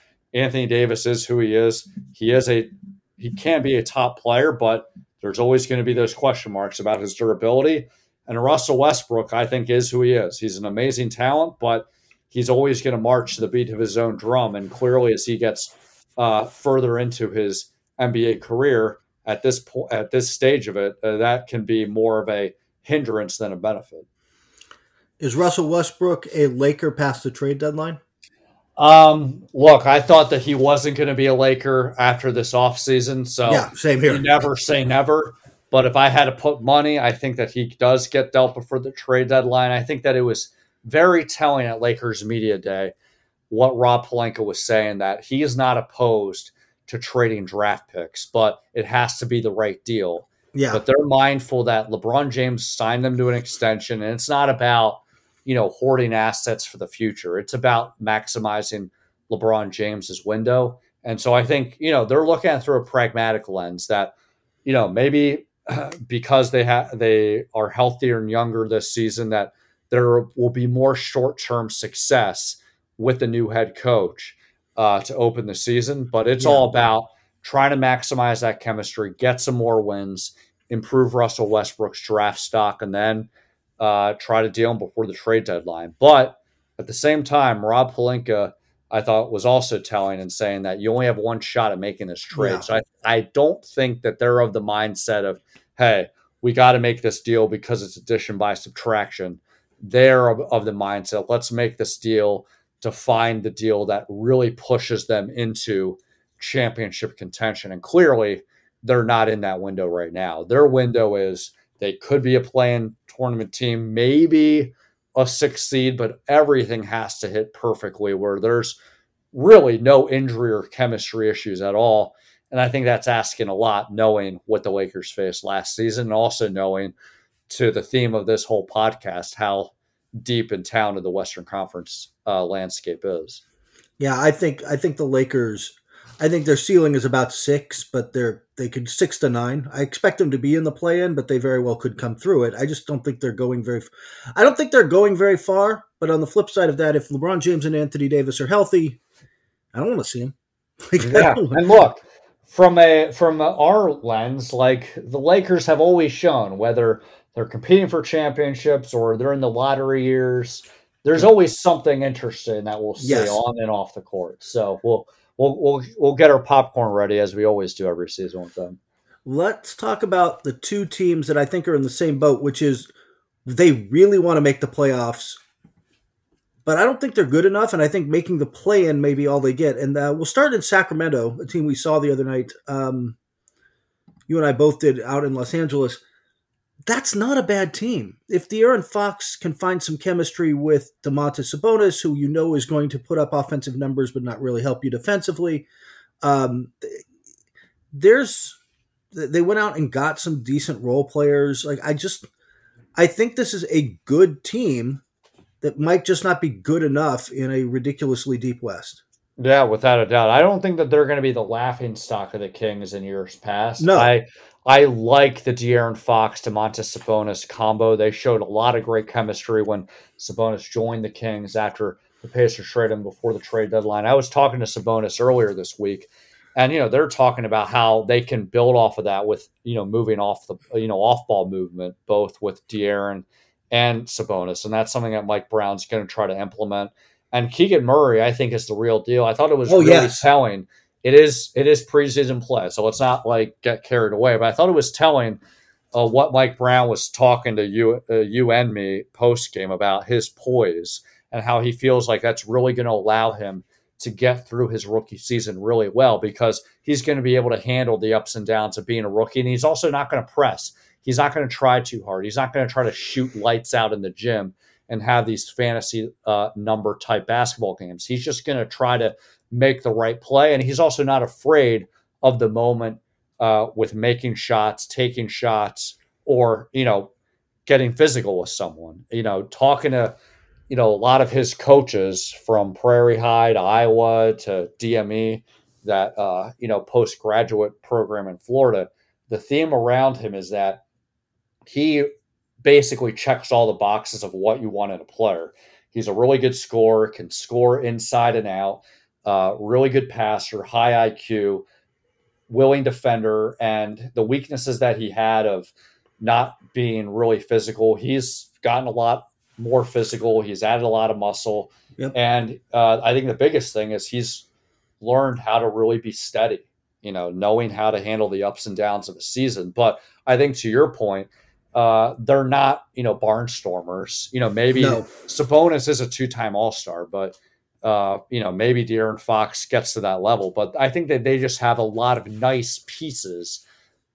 Anthony Davis is who he is. He is a he can be a top player, but there's always going to be those question marks about his durability. And Russell Westbrook, I think, is who he is. He's an amazing talent, but he's always going to march to the beat of his own drum. And clearly, as he gets uh, further into his NBA career at this point, at this stage of it, uh, that can be more of a hindrance than a benefit. Is Russell Westbrook a Laker past the trade deadline? Um, look, I thought that he wasn't going to be a Laker after this offseason. So yeah, same here. never say never. But if I had to put money, I think that he does get dealt before the trade deadline. I think that it was very telling at Lakers media day what Rob Pelinka was saying that he is not opposed to trading draft picks, but it has to be the right deal. Yeah. But they're mindful that LeBron James signed them to an extension, and it's not about you know, hoarding assets for the future. It's about maximizing LeBron James's window. And so I think, you know, they're looking at through a pragmatic lens that, you know, maybe *clears throat* because they have they are healthier and younger this season that there will be more short-term success with the new head coach uh, to open the season. But it's yeah. all about trying to maximize that chemistry, get some more wins, improve Russell Westbrook's draft stock, and then uh, try to deal him before the trade deadline. But at the same time, Rob Pelinka, I thought, was also telling and saying that you only have one shot at making this trade. Yeah. So I, I don't think that they're of the mindset of, hey, we got to make this deal because it's addition by subtraction. They're of, of the mindset, let's make this deal to find the deal that really pushes them into championship contention. And clearly, they're not in that window right now. Their window is they could be a playing tournament team, maybe a six seed, but everything has to hit perfectly where there's really no injury or chemistry issues at all. And I think that's asking a lot, knowing what the Lakers faced last season, and also knowing to the theme of this whole podcast how deep and talented the Western Conference uh, landscape is. Yeah, I think I think the Lakers. I think their ceiling is about six, but they're they could six to nine. I expect them to be in the play-in, but they very well could come through it. I just don't think they're going very. I don't think they're going very far. But on the flip side of that, if LeBron James and Anthony Davis are healthy, I don't want to see them. *laughs* Like, yeah, and look from a from our lens, like the Lakers have always shown, whether they're competing for championships or they're in the lottery years, there's always something interesting that we'll see yes. on and off the court. So we'll we'll we'll we'll get our popcorn ready as we always do every season with them. Let's talk about the two teams that I think are in the same boat, which is they really want to make the playoffs but I don't think they're good enough. And I think making the play in may be all they get. And uh, we'll start in Sacramento, a team we saw the other night. Um, you and I both did out in Los Angeles. That's not a bad team. If De'Aaron Fox can find some chemistry with Domantas Sabonis, who you know is going to put up offensive numbers but not really help you defensively, um, there's they went out and got some decent role players. Like I just, I think this is a good team that might just not be good enough in a ridiculously deep West. Yeah, without a doubt. I don't think that they're going to be the laughing stock of the Kings in years past. No. I I like the De'Aaron Fox Domantas Sabonis combo. They showed a lot of great chemistry when Sabonis joined the Kings after the Pacers traded him before the trade deadline. I was talking to Sabonis earlier this week, and you know they're talking about how they can build off of that with you know moving off the you know off ball movement, both with De'Aaron – and Sabonis, and that's something that Mike Brown's going to try to implement. And Keegan Murray, I think, is the real deal. I thought it was oh, really yes. telling. It is it is preseason play, so let's not like get carried away. But I thought it was telling uh, what Mike Brown was talking to you uh, you and me post game about his poise and how he feels like that's really going to allow him to get through his rookie season really well because he's going to be able to handle the ups and downs of being a rookie, and he's also not going to press he's not going to try too hard. He's not going to try to shoot lights out in the gym and have these fantasy uh, number type basketball games. He's just going to try to make the right play. And he's also not afraid of the moment uh, with making shots, taking shots, or, you know, getting physical with someone. You know, talking to, you know, a lot of his coaches from Prairie High to Iowa to DME, that, uh, you know, postgraduate program in Florida. The theme around him is that he basically checks all the boxes of what you want in a player. He's a really good scorer, can score inside and out, uh, really good passer, high IQ, willing defender, and the weaknesses that he had of not being really physical. He's gotten a lot more physical. He's added a lot of muscle, yep. and uh, I think the biggest thing is he's learned how to really be steady. You know, knowing how to handle the ups and downs of a season. But I think to your point, uh, they're not, you know, barnstormers. You know, maybe no. Sabonis is a two-time All-Star, but uh, you know, maybe De'Aaron Fox gets to that level. But I think that they just have a lot of nice pieces,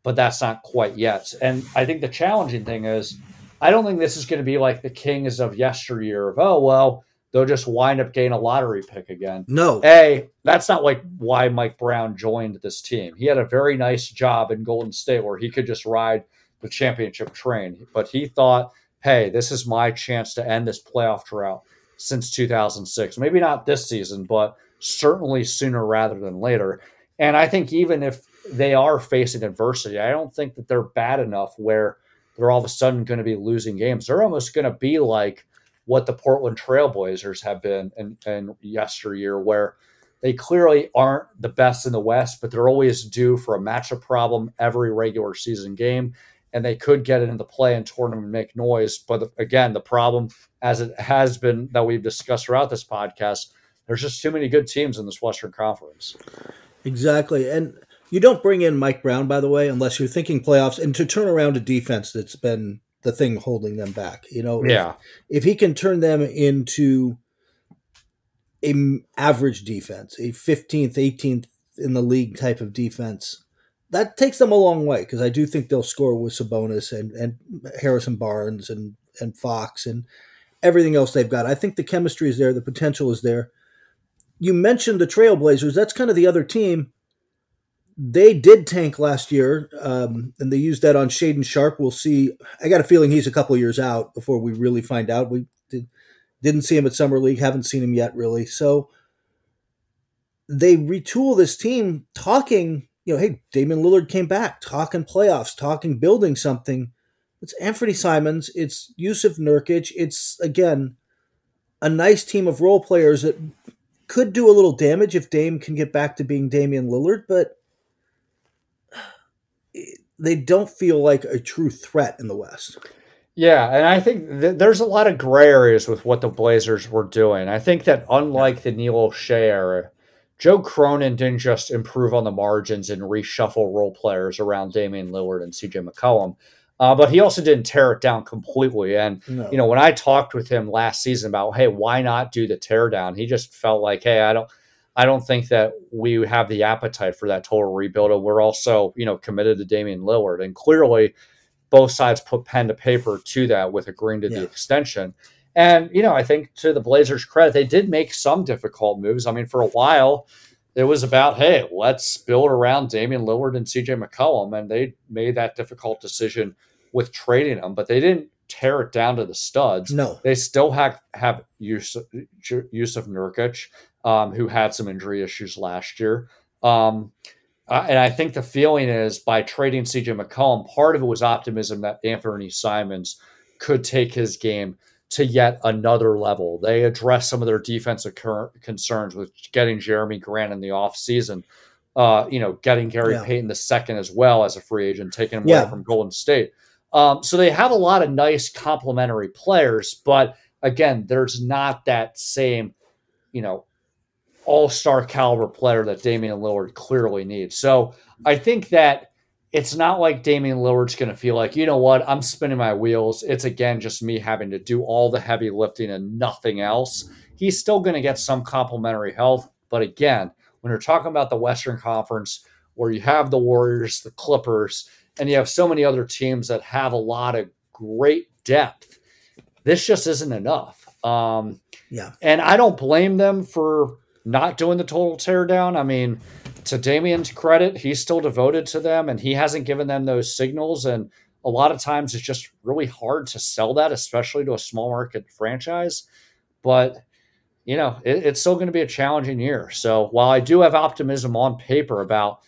but that's not quite yet. And I think the challenging thing is, I don't think this is going to be like the Kings of yesteryear of oh well, they'll just wind up getting a lottery pick again. No, a that's not like why Mike Brown joined this team. He had a very nice job in Golden State where he could just ride the championship train. But he thought, hey, this is my chance to end this playoff drought since 2006. Maybe not this season, but certainly sooner rather than later. And I think even if they are facing adversity, I don't think that they're bad enough where they're all of a sudden going to be losing games. They're almost going to be like what the Portland Trailblazers have been in, in yesteryear, where they clearly aren't the best in the West, but they're always due for a matchup problem every regular season game and they could get it into play and tournament and make noise. But again, the problem, as it has been that we've discussed throughout this podcast, there's just too many good teams in this Western Conference. Exactly. And you don't bring in Mike Brown, by the way, unless you're thinking playoffs and to turn around a defense that's been the thing holding them back. You know, yeah. If, if he can turn them into a average defense, a 15th, 18th in the league type of defense, that takes them a long way because I do think they'll score with Sabonis and, and Harrison Barnes and, and Fox and everything else they've got. I think the chemistry is there, the potential is there. You mentioned the Trailblazers. That's kind of the other team. they did tank last year, um, and they used that on Shaedon Sharpe. We'll see. I got a feeling he's a couple years out before we really find out. We did, didn't see him at Summer League, haven't seen him yet, really. So they retool this team talking, you know, hey, Damian Lillard came back, talking playoffs, talking building something. It's Anthony Simons, it's Jusuf Nurkic, it's again a nice team of role players that could do a little damage if Dame can get back to being Damian Lillard, but they don't feel like a true threat in the West. Yeah, and I think th- there's a lot of gray areas with what the Blazers were doing. I think that unlike the Neil Olshey era, Joe Cronin didn't just improve on the margins and reshuffle role players around Damian Lillard and CJ McCollum, uh, but he also didn't tear it down completely. And no. you know, when I talked with him last season about, hey, why not do the teardown? He just felt like, hey, I don't. I don't think that we have the appetite for that total rebuild. And we're also, you know, committed to Damian Lillard. And clearly, both sides put pen to paper to that with agreeing to yeah. the extension. And, you know, I think to the Blazers' credit, they did make some difficult moves. I mean, for a while, it was about, hey, let's build around Damian Lillard and CJ McCollum. And they made that difficult decision with trading them, but they didn't tear it down to the studs. No. They still have, have use, of Nurkic um, who had some injury issues last year. Um, uh, and I think the feeling is by trading CJ McCollum, part of it was optimism that Anthony Simons could take his game to yet another level. They address some of their defensive cur- concerns with getting Jerami Grant in the offseason, uh, you know, getting Gary yeah. Payton the second as well as a free agent, taking him yeah. away from Golden State. Um, so they have a lot of nice complementary players, but again, there's not that same, you know, all star caliber player that Damian Lillard clearly needs. So I think that it's not like Damian Lillard's going to feel like, you know what, I'm spinning my wheels. It's again just me having to do all the heavy lifting and nothing else. He's still going to get some complementary health. But again, when you're talking about the Western Conference, where you have the Warriors, the Clippers, and you have so many other teams that have a lot of great depth, this just isn't enough. Um, yeah. And I don't blame them for not doing the total teardown. I mean, to Damian's credit, he's still devoted to them and he hasn't given them those signals. And a lot of times it's just really hard to sell that, especially to a small market franchise. But, you know, it, it's still going to be a challenging year. So while I do have optimism on paper about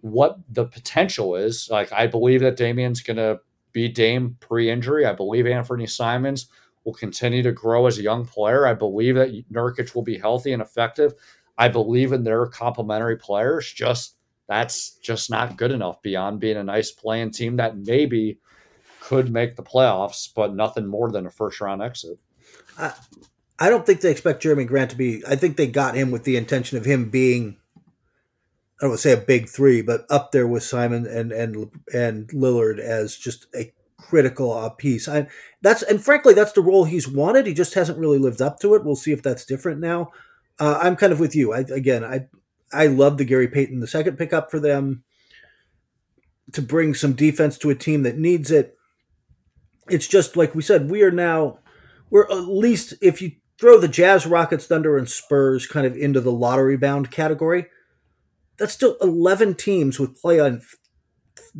what the potential is, like I believe that Damian's going to be Dame pre injury. I believe Anthony Simons will continue to grow as a young player. I believe that Nurkic will be healthy and effective. I believe in their complementary players. Just that's just not good enough beyond being a nice playing team that maybe could make the playoffs, but nothing more than a first round exit. I, I don't think they expect Jerami Grant to be. I think they got him with the intention of him being. I don't want to say a big three, but up there with Simon and and and Lillard as just a critical uh, piece. I that's and frankly that's the role he's wanted. He just hasn't really lived up to it. We'll see if that's different now. Uh, I'm kind of with you. I again I I love the Gary Payton the second pickup for them to bring some defense to a team that needs it. It's just like we said, we are now we're at least if you throw the Jazz, Rockets, Thunder, and Spurs kind of into the lottery bound category, that's still 11 teams with play on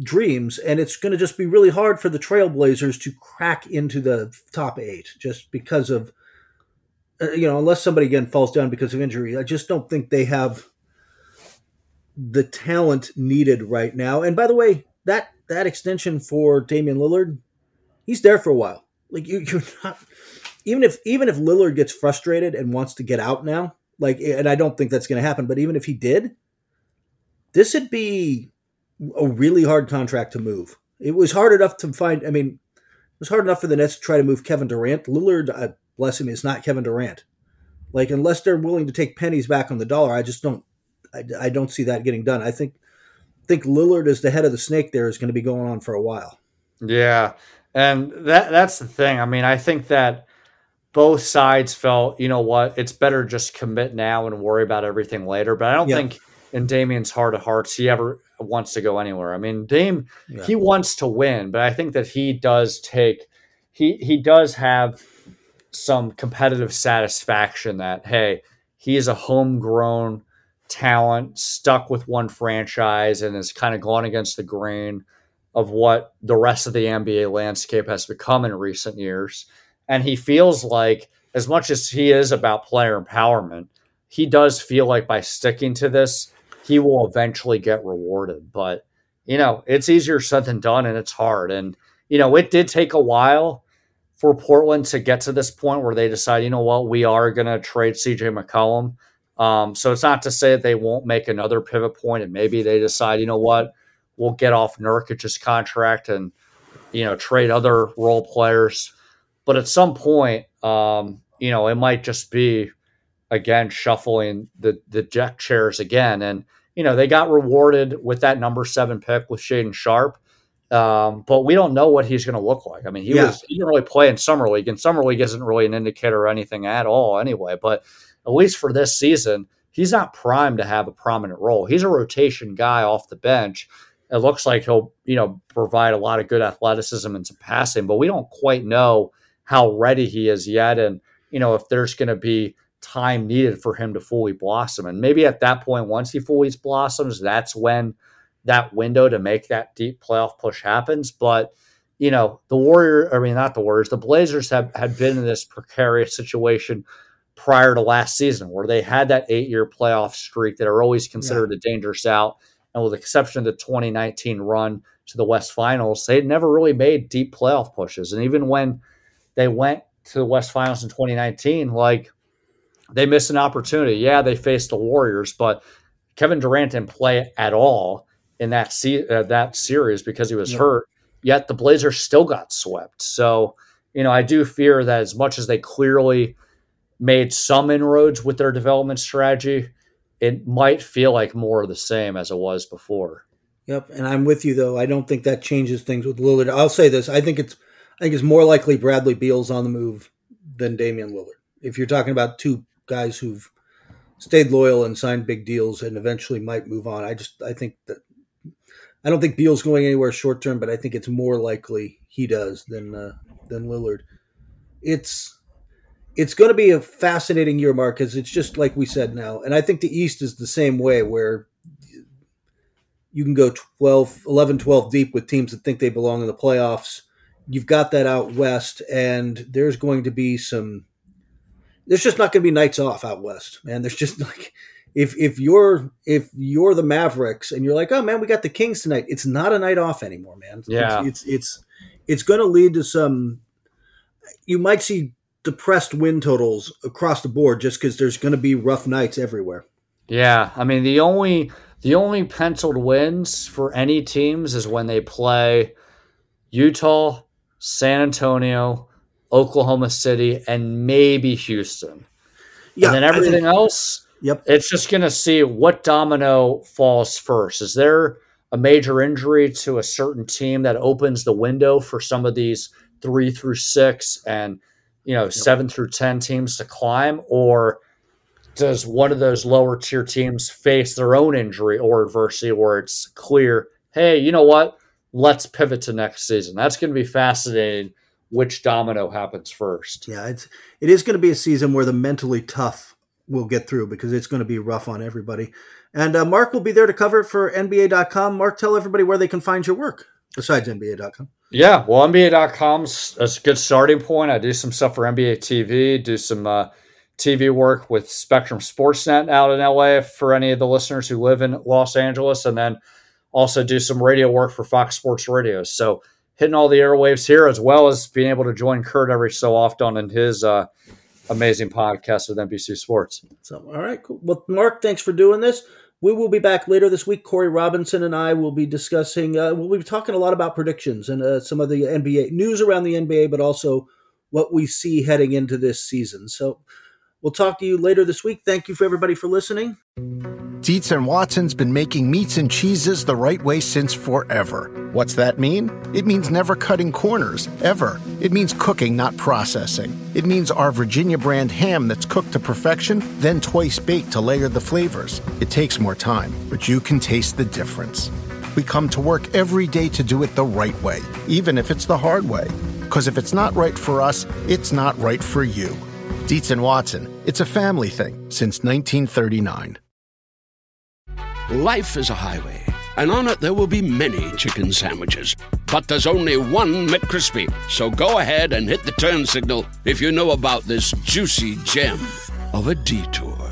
dreams, and it's going to just be really hard for the Trailblazers to crack into the top eight just because of, you know, unless somebody again falls down because of injury. I just don't think they have the talent needed right now. And by the way, that that extension for Damian Lillard, he's there for a while. Like you, you're not even if even if Lillard gets frustrated and wants to get out now, like, and I don't think that's going to happen. But even if he did, this would be a really hard contract to move. It was hard enough to find. I mean, it was hard enough for the Nets to try to move Kevin Durant. Lillard, uh, bless him, is not Kevin Durant. Like unless they're willing to take pennies back on the dollar, I just don't. I, I don't see that getting done. I think think Lillard is the head of the snake. There is going to be going on for a while. Yeah, and that that's the thing. I mean, I think that both sides felt, you know what, it's better just commit now and worry about everything later. But I don't yeah. think in Damian's heart of hearts he ever wants to go anywhere. I mean, Dame, yeah. he wants to win, but I think that he does take he he does have some competitive satisfaction that hey, he is a homegrown talent, stuck with one franchise, and has kind of gone against the grain of what the rest of the NBA landscape has become in recent years. And he feels like, as much as he is about player empowerment, he does feel like by sticking to this, he will eventually get rewarded. But, you know, it's easier said than done and it's hard. And, you know, it did take a while for Portland to get to this point where they decide, you know what, we are going to trade CJ McCollum. Um, so it's not to say that they won't make another pivot point and maybe they decide, you know what, we'll get off Nurkic's contract and, you know, trade other role players. But at some point, um, you know, it might just be again shuffling the the deck chairs again. And you know, they got rewarded with that number seven pick with Shaedon Sharpe. Um, but we don't know what he's going to look like. I mean, he yeah. was he didn't really play in summer league, and summer league isn't really an indicator or anything at all, anyway. But at least for this season, he's not primed to have a prominent role. He's a rotation guy off the bench. It looks like he'll, you know, provide a lot of good athleticism and some passing, but we don't quite know how ready he is yet, and you know if there's going to be time needed for him to fully blossom. And maybe at that point, once he fully blossoms, that's when that window to make that deep playoff push happens. But you know, the Warrior, I mean, not the Warriors, the Blazers have had been in this precarious situation prior to last season where they had that eight year playoff streak that are always considered yeah. a dangerous out. And with the exception of the 2019 run to the West Finals, they had never really made deep playoff pushes. And even when they went to the West Finals in 2019, like they missed an opportunity. Yeah, they faced the Warriors, but Kevin Durant didn't play at all in that se- uh, that series because he was yeah. hurt. Yet the Blazers still got swept. So, you know, I do fear that as much as they clearly made some inroads with their development strategy, it might feel like more of the same as it was before. Yep, and I'm with you though. I don't think that changes things with Lillard. I'll say this: I think it's, I think it's more likely Bradley Beal's on the move than Damian Lillard. If you're talking about two guys who've stayed loyal and signed big deals and eventually might move on. I just I think that I don't think Beal's going anywhere short term, but I think it's more likely he does than uh, than Lillard. It's it's going to be a fascinating year, Mark, because it's just like we said now, and I think the East is the same way where you can go 12, 11, 12 deep with teams that think they belong in the playoffs. You've got that out west, and there's going to be some there's just not going to be nights off out west, man. There's just *laughs* like if if you're if you're the Mavericks and you're like, oh man, we got the Kings tonight. It's not a night off anymore, man. Yeah, it's it's it's, it's going to lead to some. You might see depressed win totals across the board just because there's going to be rough nights everywhere. Yeah, I mean the only the only penciled wins for any teams is when they play Utah, San Antonio, Oklahoma City, and maybe Houston. Yeah, and then everything think, else, yep. It's just going to see what domino falls first. Is there a major injury to a certain team that opens the window for some of these three through six and you know yep. seven through ten teams to climb, or does one of those lower tier teams face their own injury or adversity where it's clear, hey, you know what? Let's pivot to next season. That's going to be fascinating which domino happens first. Yeah, it's it is going to be a season where the mentally tough will get through because it's going to be rough on everybody. And uh, Mark will be there to cover it for NBA.com. Mark, tell everybody where they can find your work besides NBA.com. Yeah, well, NBA.com's a good starting point. I do some stuff for NBA TV, do some uh, TV work with Spectrum Sportsnet out in LA for any of the listeners who live in Los Angeles, and then also do some radio work for Fox Sports Radio. So hitting all the airwaves here, as well as being able to join Kurt every so often in his uh, amazing podcast with NBC Sports. So, all right, cool. Well, Mark, thanks for doing this. We will be back later this week. Corey Robinson and I will be discussing. Uh, we'll be talking a lot about predictions and uh, some of the NBA news around the NBA, but also what we see heading into this season. So, we'll talk to you later this week. Thank you for everybody for listening. Dietz and Watson's been making meats and cheeses the right way since forever. What's that mean? It means never cutting corners, ever. It means cooking, not processing. It means our Virginia brand ham that's cooked to perfection, then twice baked to layer the flavors. It takes more time, but you can taste the difference. We come to work every day to do it the right way, even if it's the hard way. Because if it's not right for us, it's not right for you. Dietz and Watson, it's a family thing since 1939. Life is a highway, and on it there will be many chicken sandwiches. But there's only one McCrispy. So go ahead and hit the turn signal if you know about this juicy gem of a detour.